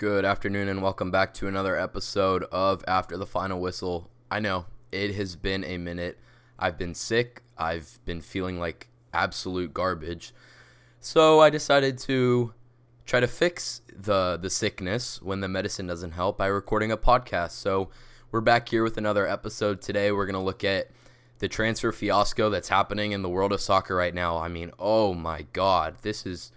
Good afternoon and welcome back to another episode of After the Final Whistle. I know it has been a minute. I've been sick. I've been feeling like absolute garbage. So I decided to try to fix the the sickness when the medicine doesn't help by recording a podcast. So we're back here with another episode today. We're going to look at the transfer fiasco that's happening in the world of soccer right now. I mean, oh my god, this is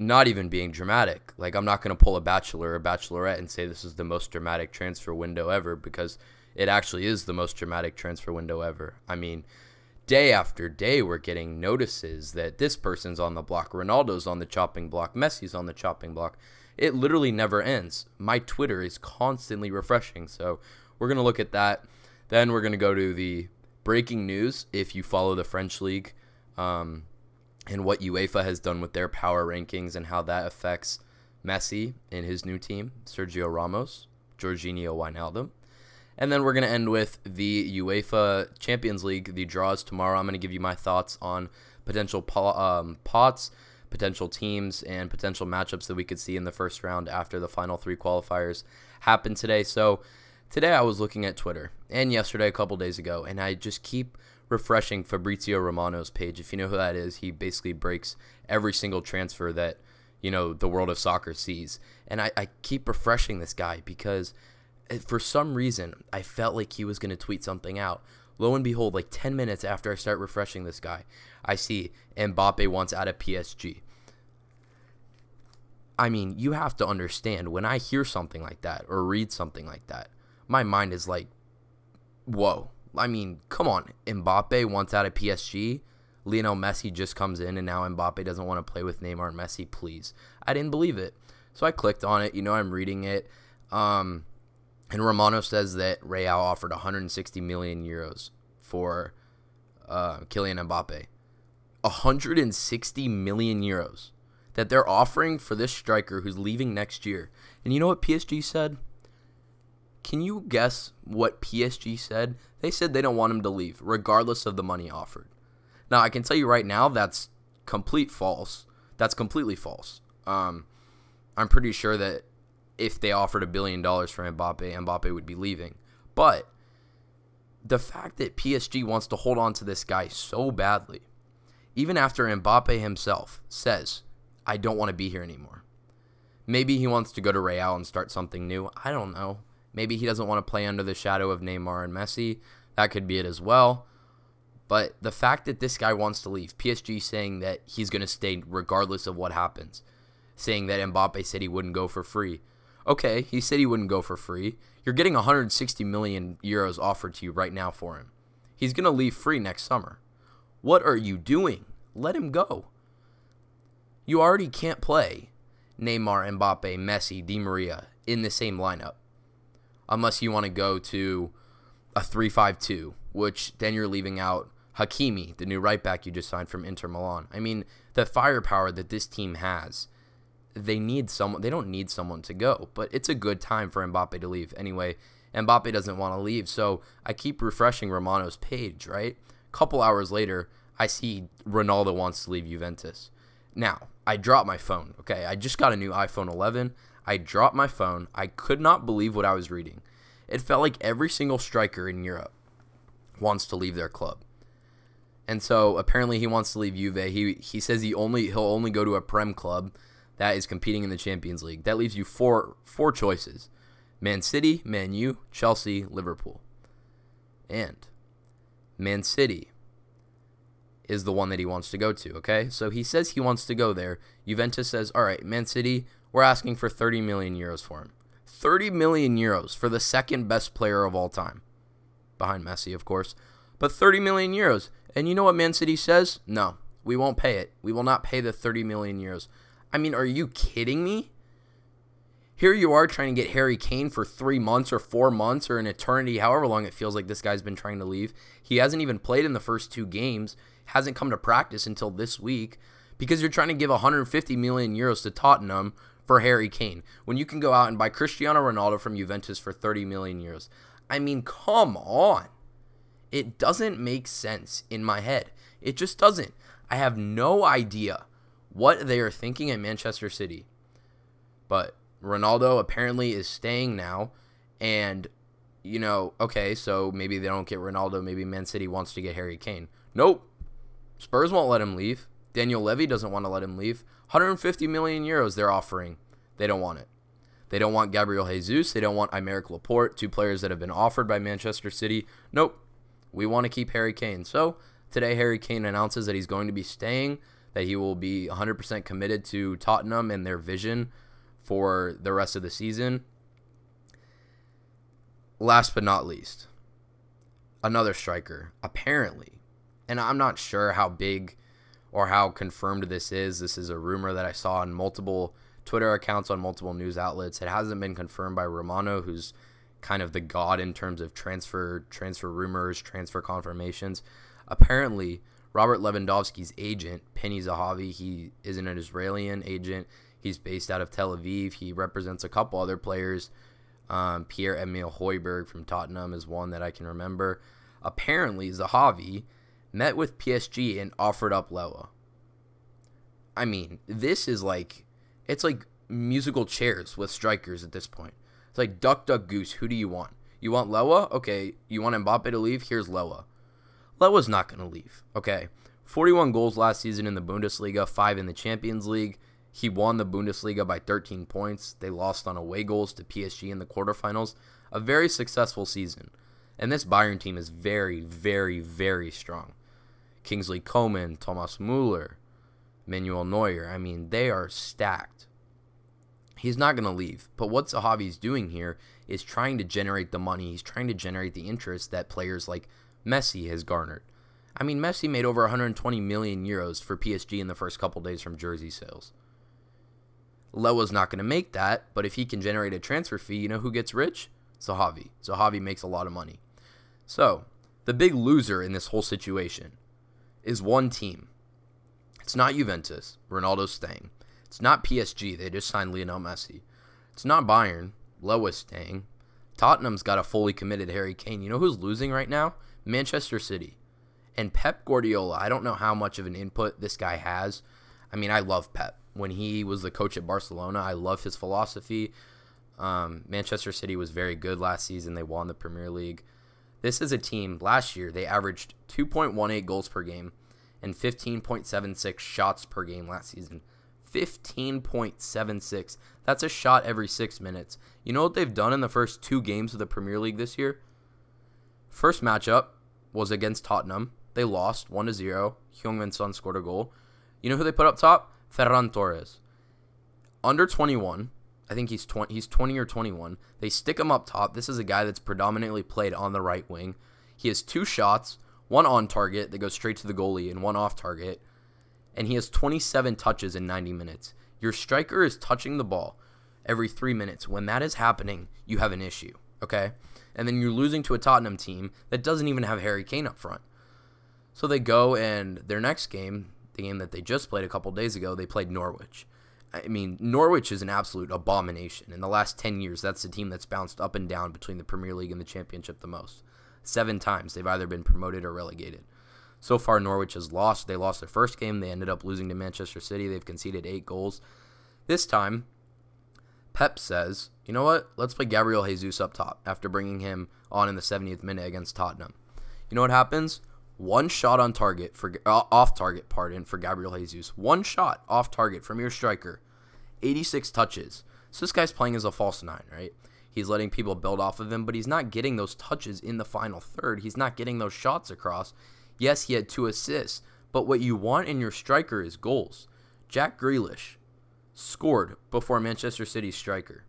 not even being dramatic. Like I'm not going to pull a bachelor or bachelorette and say this is the most dramatic transfer window ever because it actually is the most dramatic transfer window ever. I mean, day after day we're getting notices that this person's on the block, Ronaldo's on the chopping block, Messi's on the chopping block. It literally never ends. My Twitter is constantly refreshing. So, we're going to look at that. Then we're going to go to the breaking news if you follow the French league. Um, and what UEFA has done with their power rankings and how that affects Messi and his new team, Sergio Ramos, Georginio Wijnaldum. And then we're going to end with the UEFA Champions League, the draws tomorrow. I'm going to give you my thoughts on potential um, pots, potential teams, and potential matchups that we could see in the first round after the final three qualifiers happen today. So today I was looking at Twitter and yesterday, a couple days ago, and I just keep refreshing Fabrizio Romano's page. If you know who that is, he basically breaks every single transfer that you know the world of soccer sees. And I, I keep refreshing this guy because eh, for some reason I felt like he was going to tweet something out. Lo and behold, like 10 minutes after I start refreshing this guy, I see Mbappe wants out of PSG. I mean, you have to understand when I hear something like that or read something like that, my mind is like, whoa, I mean, come on. Mbappe wants out of PSG. Lionel Messi just comes in, and now Mbappe doesn't want to play with Neymar and Messi. Please, I didn't believe it, so I clicked on it. You know, I'm reading it, um, and Romano says that Real offered 160 million euros for uh, Kylian Mbappe. 160 million euros that they're offering for this striker who's leaving next year. And you know what PSG said? Can you guess what PSG said? They said they don't want him to leave, regardless of the money offered. Now, I can tell you right now that's complete false. That's completely false. Um, I'm pretty sure that if they offered a billion dollars for Mbappe, Mbappe would be leaving. But the fact that PSG wants to hold on to this guy so badly, even after Mbappe himself says, I don't want to be here anymore. Maybe he wants to go to Real and start something new. I don't know. Maybe he doesn't want to play under the shadow of Neymar and Messi. That could be it as well. But the fact that this guy wants to leave, PSG saying that he's going to stay regardless of what happens, saying that Mbappe said he wouldn't go for free. Okay, he said he wouldn't go for free. You're getting 160 million euros offered to you right now for him. He's going to leave free next summer. What are you doing? Let him go. You already can't play Neymar, Mbappe, Messi, Di Maria in the same lineup unless you want to go to a 3-5-2, which then you're leaving out Hakimi, the new right back you just signed from Inter Milan. I mean, the firepower that this team has, they need someone. They don't need someone to go, but it's a good time for Mbappe to leave. Anyway, Mbappe doesn't want to leave, so I keep refreshing Romano's page. Right, a couple hours later, I see Ronaldo wants to leave Juventus. Now, I drop my phone. Okay, I just got a new iPhone 11. I dropped my phone. I could not believe what I was reading. It felt like every single striker in Europe wants to leave their club. And so apparently he wants to leave Juve. He he says he only he'll only go to a prem club that is competing in the Champions League. That leaves you four four choices. Man City, Man U, Chelsea, Liverpool. And Man City is the one that he wants to go to, okay? So he says he wants to go there. Juventus says, "All right, Man City, we're asking for 30 million euros for him. 30 million euros for the second best player of all time. Behind Messi, of course. But 30 million euros. And you know what Man City says? No, we won't pay it. We will not pay the 30 million euros. I mean, are you kidding me? Here you are trying to get Harry Kane for three months or four months or an eternity, however long it feels like this guy's been trying to leave. He hasn't even played in the first two games, hasn't come to practice until this week because you're trying to give 150 million euros to Tottenham for Harry Kane when you can go out and buy Cristiano Ronaldo from Juventus for 30 million euros. I mean, come on. It doesn't make sense in my head. It just doesn't. I have no idea what they are thinking at Manchester City. But Ronaldo apparently is staying now, and you know, okay, so maybe they don't get Ronaldo. Maybe Man City wants to get Harry Kane. Nope. Spurs won't let him leave. Daniel Levy doesn't want to let him leave. 150 million euros they're offering. They don't want it. They don't want Gabriel Jesus. They don't want Aymeric Laporte, two players that have been offered by Manchester City. Nope. We want to keep Harry Kane. So today, Harry Kane announces that he's going to be staying, that he will be 100% committed to Tottenham and their vision for the rest of the season. Last but not least, another striker, apparently. And I'm not sure how big or how confirmed this is. This is a rumor that I saw on multiple Twitter accounts, on multiple news outlets. It hasn't been confirmed by Romano, who's kind of the god in terms of transfer transfer rumors, transfer confirmations. Apparently, Robert Lewandowski's agent, Pini Zahavi, he is an Israeli agent. He's based out of Tel Aviv. He represents a couple other players. Um, Pierre Emile Højbjerg from Tottenham is one that I can remember. Apparently, Zahavi met with PSG and offered up Lewa. I mean, this is like it's like musical chairs with strikers at this point. It's like duck duck goose, who do you want? You want Lewa? Okay, you want Mbappe to leave? Here's Lewa. Lewa's not going to leave. Okay. 41 goals last season in the Bundesliga, 5 in the Champions League. He won the Bundesliga by 13 points. They lost on away goals to PSG in the quarterfinals. A very successful season. And this Bayern team is very, very, very strong. Kingsley Coman, Thomas Muller, Manuel Neuer. I mean, they are stacked. He's not going to leave. But what Zahavi's doing here is trying to generate the money. He's trying to generate the interest that players like Messi has garnered. I mean, Messi made over 120 million euros for PSG in the first couple days from jersey sales. Lewa's not going to make that, but if he can generate a transfer fee, you know who gets rich? Zahavi. Zahavi makes a lot of money. So, the big loser in this whole situation is one team. It's not Juventus. Ronaldo's staying. It's not PSG. They just signed Lionel Messi. It's not Bayern. Lewa's staying. Tottenham's got a fully committed Harry Kane. You know who's losing right now? Manchester City. And Pep Guardiola. I don't know how much of an input this guy has. I mean, I love Pep. When he was the coach at Barcelona, I love his philosophy. Um, Manchester City was very good last season. They won the Premier League. This is a team, last year, they averaged 2.18 goals per game and 15.76 shots per game last season. 15.76. That's a shot every six minutes. You know what they've done in the first two games of the Premier League this year? First matchup was against Tottenham. They lost 1 to 0. Heung-min Son scored a goal. You know who they put up top? Ferran Torres. Under 21, I think he's 20, he's 20 or 21. They stick him up top. This is a guy that's predominantly played on the right wing. He has two shots, one on target that goes straight to the goalie and one off target. And he has 27 touches in 90 minutes. Your striker is touching the ball every 3 minutes. When that is happening, you have an issue, okay? And then you're losing to a Tottenham team that doesn't even have Harry Kane up front. So they go and their next game, the game that they just played a couple days ago, they played Norwich. I mean, Norwich is an absolute abomination. In the last 10 years, that's the team that's bounced up and down between the Premier League and the Championship the most. Seven times they've either been promoted or relegated. So far, Norwich has lost. They lost their first game. They ended up losing to Manchester City. They've conceded eight goals. This time, Pep says, you know what? Let's play Gabriel Jesus up top after bringing him on in the 70th minute against Tottenham. You know what happens? One shot on target for uh, off target, pardon, for Gabriel Jesus. One shot off target from your striker. 86 touches. So this guy's playing as a false nine, right? He's letting people build off of him, but he's not getting those touches in the final third. He's not getting those shots across. Yes, he had two assists, but what you want in your striker is goals. Jack Grealish scored before Manchester City's striker.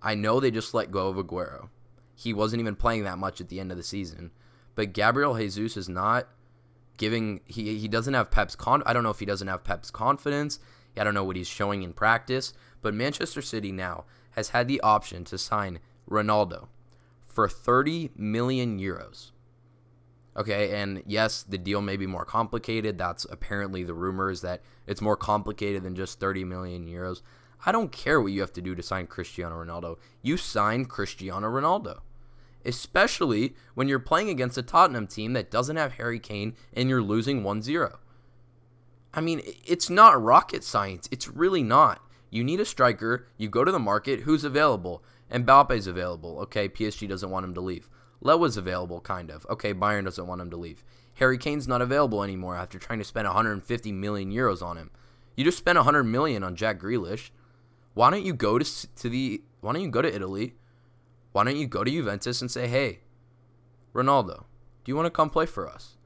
I know they just let go of Aguero. He wasn't even playing that much at the end of the season. But Gabriel Jesus is not giving he he doesn't have Pep's con I don't know if he doesn't have Pep's confidence. I don't know what he's showing in practice, but Manchester City now has had the option to sign Ronaldo for 30 million euros. Okay, and yes, the deal may be more complicated. That's apparently the rumors that it's more complicated than just 30 million euros. I don't care what you have to do to sign Cristiano Ronaldo. You sign Cristiano Ronaldo especially when you're playing against a Tottenham team that doesn't have Harry Kane and you're losing 1 0. I mean, it's not rocket science. It's really not. You need a striker. You go to the market. Who's available? Mbappe's available. Okay, PSG doesn't want him to leave. Lewa's available, kind of. Okay, Bayern doesn't want him to leave. Harry Kane's not available anymore after trying to spend 150 million euros on him. You just spent 100 million on Jack Grealish. Why don't you go to to the Why don't you go to Italy? Why don't you go to Juventus and say, "Hey, Ronaldo, do you want to come play for us?"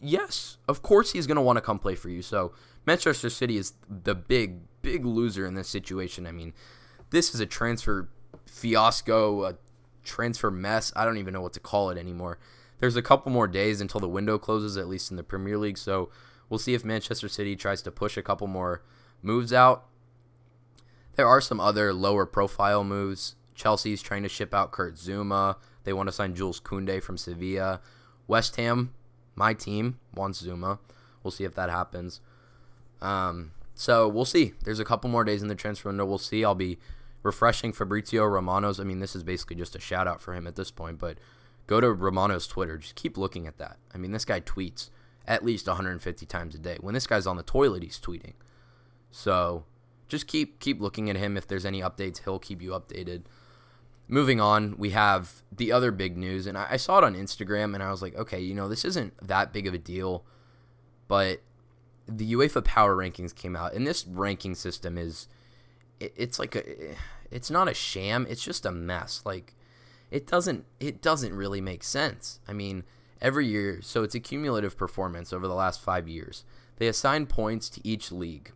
Yes, of course he's going to want to come play for you. So Manchester City is the big, big loser in this situation. I mean, this is a transfer fiasco, a transfer mess. I don't even know what to call it anymore. There's a couple more days until the window closes, at least in the Premier League. So we'll see if Manchester City tries to push a couple more moves out. There are some other lower profile moves. Chelsea's trying to ship out Kurt Zouma. They want to sign Jules Koundé from Sevilla. West Ham, my team, wants Zouma. We'll see if that happens. Um, so we'll see. There's a couple more days in the transfer window. We'll see. I'll be refreshing Fabrizio Romano's. I mean, this is basically just a shout out for him at this point, but go to Romano's Twitter. Just keep looking at that. I mean, this guy tweets at least 150 times a day. When this guy's on the toilet, he's tweeting. So just keep keep looking at him. If there's any updates, he'll keep you updated. Moving on, we have the other big news, and I, I saw it on Instagram, and I was like, okay, you know, this isn't that big of a deal, but the UEFA Power Rankings came out, and this ranking system is it, it's like a it's not a sham, it's just a mess. Like it doesn't it doesn't really make sense. I mean, every year, so it's a cumulative performance over the last 5 years. They assign points to each league,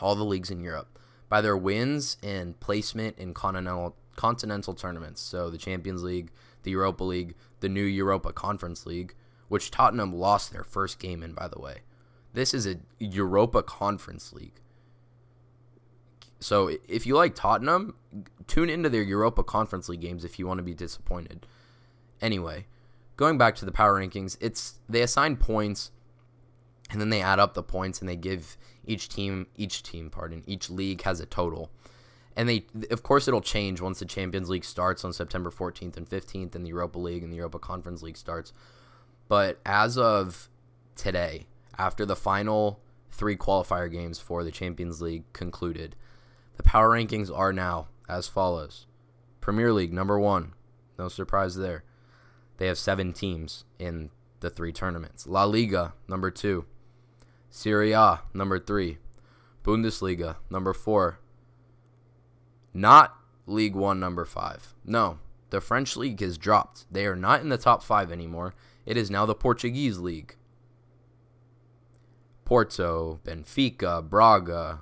all the leagues in Europe, by their wins and placement in continental continental tournaments. So the Champions League, the Europa League, the new Europa Conference League, which Tottenham lost their first game in by the way. This is a Europa Conference League. So if you like Tottenham, tune into their Europa Conference League games if you want to be disappointed. Anyway, going back to the power rankings, it's they assign points and then they add up the points and they give each team each team, pardon, each league has a total. And they of course it'll change once the Champions League starts on September 14th and 15th and the Europa League and the Europa Conference League starts. But as of today, after the final three qualifier games for the Champions League concluded. The power rankings are now as follows Premier League, number one. No surprise there. They have seven teams in the three tournaments. La Liga, number two. Serie A, number three. Bundesliga, number four. Not League One, number five. No, the French league has dropped. They are not in the top five anymore. It is now the Portuguese league. Porto, Benfica, Braga.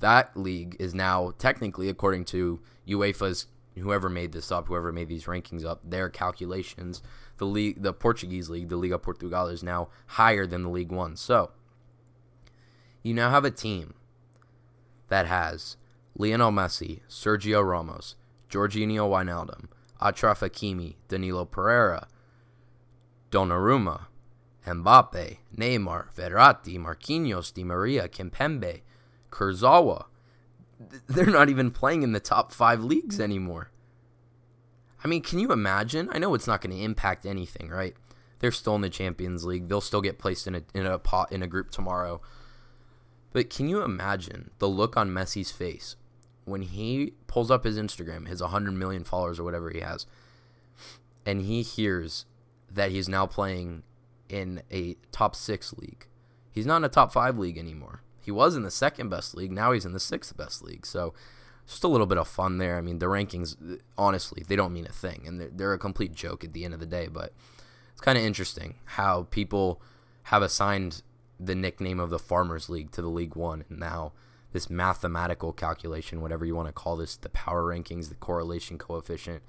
That league is now technically, according to UEFA's whoever made this up, whoever made these rankings up, their calculations, the league, the Portuguese league, the Liga Portugal, is now higher than the League One. So you now have a team that has Lionel Messi, Sergio Ramos, Georginio Wijnaldum, Achraf Hakimi, Danilo Pereira, Donnarumma, Mbappe, Neymar, Verratti, Marquinhos, Di Maria, Kimpembe, Kurzawa. They're not even playing in the top five leagues anymore. I mean, can you imagine? I know it's not going to impact anything, right? They're still in the Champions League. They'll still get placed in a in a pot in a group tomorrow. But can you imagine the look on Messi's face when he pulls up his Instagram, his 100 million followers or whatever he has, and he hears that he's now playing in a top six league. He's not in a top five league anymore. He was in the second best league. Now he's in the sixth best league. So just a little bit of fun there. I mean, the rankings, honestly, they don't mean a thing, and they're, they're a complete joke at the end of the day. But it's kind of interesting how people have assigned the nickname of the Farmers League to the League One, and now this mathematical calculation, whatever you want to call this, the power rankings, the correlation coefficient,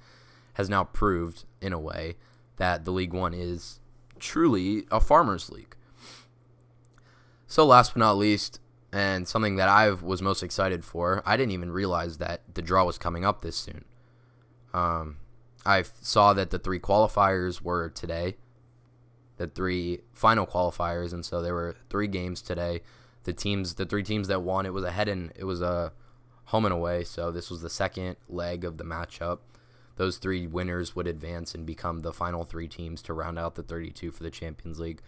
has now proved in a way that the League One is truly a farmers league. So last but not least, and something that I was most excited for, I didn't even realize that the draw was coming up this soon. Um, I saw that the three qualifiers were today, the three final qualifiers, and so there were three games today. The teams, the three teams that won, it was a head and it was a home and away. So this was the second leg of the matchup those three winners would advance and become the final three teams to round out the 32 for the Champions League.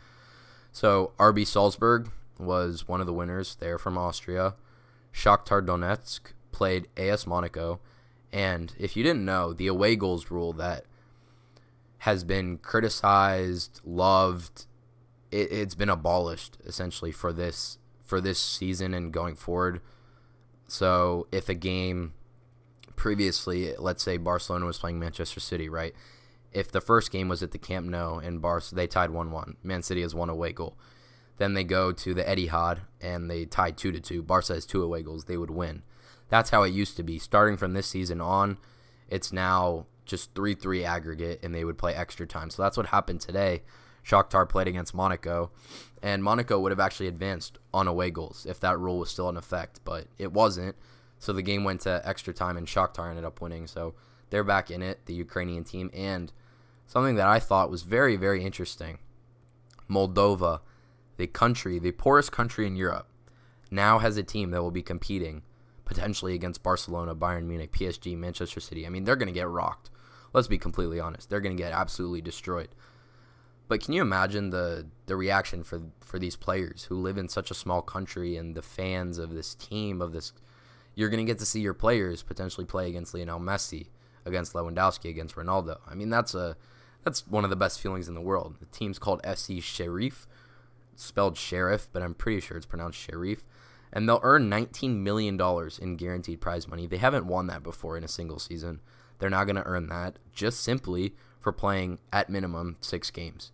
So RB Salzburg was one of the winners. They're from Austria. Shakhtar Donetsk played AS Monaco, and if you didn't know, the away goals rule that has been criticized, loved, it, has been abolished essentially for this for this season and going forward. So if a game previously, let's say Barcelona was playing Manchester City, right? If the first game was at the Camp Nou and Bar they tied one one, Man City has one away goal. Then they go to the Etihad and they tie two to two. Barca has two away goals, they would win. That's how it used to be. Starting from this season on, it's now just 3 3 aggregate, and they would play extra time. So that's what happened today. Shakhtar played against Monaco, and Monaco would have actually advanced on away goals if that rule was still in effect, but it wasn't. So the game went to extra time, and Shakhtar ended up winning. So they're back in it, the Ukrainian team. And something that I thought was very, very interesting Moldova, the country, the poorest country in Europe, now has a team that will be competing potentially against Barcelona, Bayern Munich, PSG, Manchester City. I mean, they're going to get rocked. Let's be completely honest. They're going to get absolutely destroyed. But can you imagine the the reaction for for these players who live in such a small country and the fans of this team of this you're going to get to see your players potentially play against Lionel Messi, against Lewandowski, against Ronaldo. I mean, that's a that's one of the best feelings in the world. The team's called SC Sheriff, spelled Sheriff, but I'm pretty sure it's pronounced Sheriff. And they'll earn $19 million in guaranteed prize money. They haven't won that before in a single season. They're not going to earn that just simply for playing at minimum six games.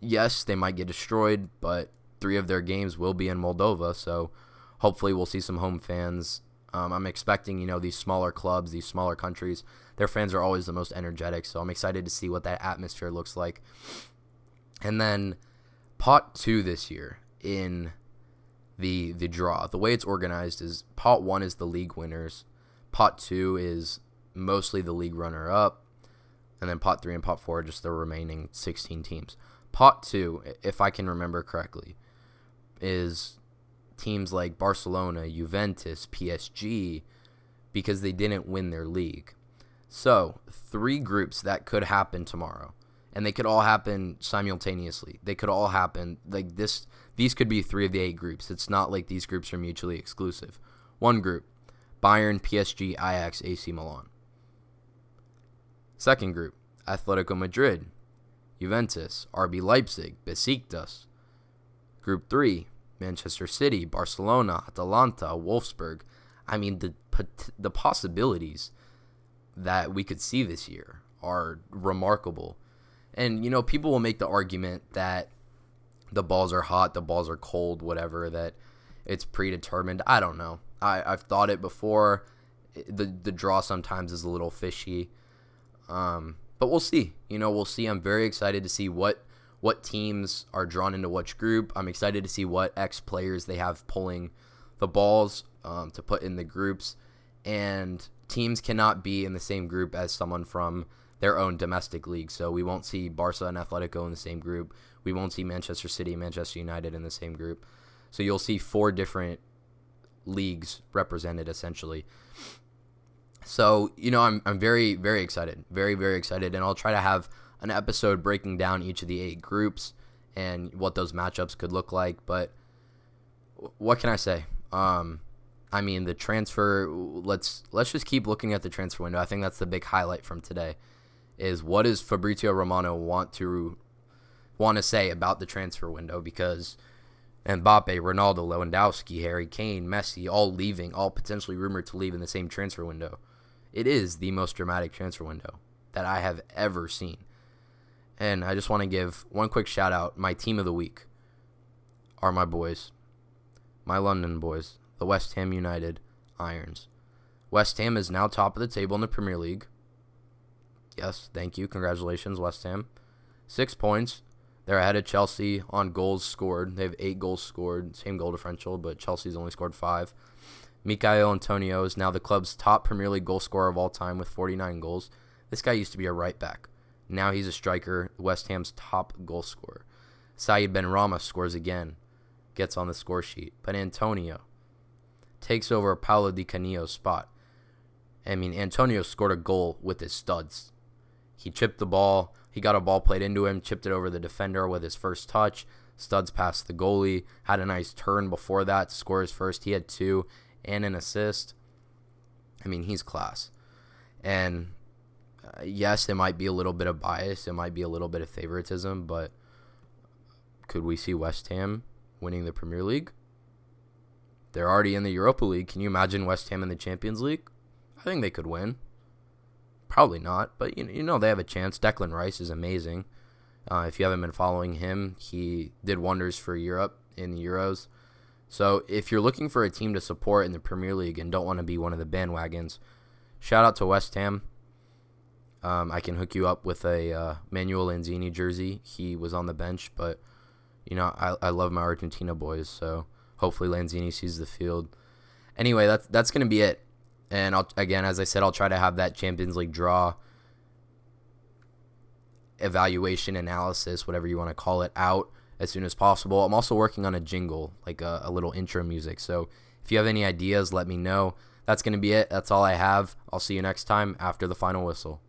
Yes, they might get destroyed, but three of their games will be in Moldova, so hopefully we'll see some home fans. Um, I'm expecting, you know, these smaller clubs, these smaller countries, their fans are always the most energetic, so I'm excited to see what that atmosphere looks like. And then pot two this year in the the draw. The way it's organized is pot one is the league winners, pot two is mostly the league runner up, and then pot three and pot four are just the remaining 16 teams. Pot two, if I can remember correctly, is teams like Barcelona, Juventus, PSG, because they didn't win their league. So, three groups that could happen tomorrow. And they could all happen simultaneously. They could all happen like this these could be 3 of the 8 groups. It's not like these groups are mutually exclusive. One group, Bayern, PSG, Ajax, AC Milan. Second group, Atletico Madrid, Juventus, RB Leipzig, Besiktas. Group 3, Manchester City, Barcelona, Atalanta, Wolfsburg. I mean, the the possibilities that we could see this year are remarkable. And you know, people will make the argument that the balls are hot, the balls are cold, whatever, that it's predetermined. I don't know. I, I've thought it before. The the draw sometimes is a little fishy. Um, but we'll see. You know, we'll see. I'm very excited to see what what teams are drawn into which group. I'm excited to see what ex players they have pulling the balls um, to put in the groups. And teams cannot be in the same group as someone from their own domestic league. So we won't see Barca and Atletico in the same group. We won't see Manchester City and Manchester United in the same group. So you'll see four different leagues represented essentially. So, you know, I'm, I'm very, very excited. Very, very excited. And I'll try to have an episode breaking down each of the eight groups and what those matchups could look like. But what can I say? Um, I mean, the transfer. Let's let's just keep looking at the transfer window. I think that's the big highlight from today. Is what does Fabrizio Romano want to want to say about the transfer window? Because Mbappe, Ronaldo, Lewandowski, Harry Kane, Messi, all leaving, all potentially rumored to leave in the same transfer window. It is the most dramatic transfer window that I have ever seen. And I just want to give one quick shout out. My team of the week are my boys, my London boys the West Ham United Irons. West Ham is now top of the table in the Premier League. Yes, thank you. Congratulations, West Ham. Six points. They're ahead of Chelsea on goals scored. They have eight goals scored, same goal differential, but Chelsea's only scored five. Michail Antonio is now the club's top Premier League goal scorer of all time with 49 goals. This guy used to be a right back. Now he's a striker, West Ham's top goal scorer. Said Benrahma scores again, gets on the score sheet. But Antonio, takes over Paulo Di Canio's spot. I mean, Antonio scored a goal with his studs. He chipped the ball. He got a ball played into him, chipped it over the defender with his first touch. Studs passed the goalie, had a nice turn before that to score his first. He had two. And an assist. I mean, he's class. And uh, yes, there might be a little bit of bias, it might be a little bit of favoritism, but could we see West Ham winning the Premier League? They're already in the Europa League. Can you imagine West Ham in the Champions League? I think they could win. Probably not, but you you know they have a chance. Declan Rice is amazing. Uh, if you haven't been following him, he did wonders for Europe in the Euros. So if you're looking for a team to support in the Premier League and don't want to be one of the bandwagons, shout out to West Ham. Um, I can hook you up with a uh, Manuel Lanzini jersey. He was on the bench, but you know I, I love my Argentina boys, so hopefully Lanzini sees the field. Anyway, that's that's gonna be it. And I'll again, as I said, I'll try to have that Champions League draw evaluation analysis, whatever you want to call it, out as soon as possible. I'm also working on a jingle, like a, a little intro music. So if you have any ideas, let me know. That's going to be it. That's all I have. I'll see you next time after the final whistle.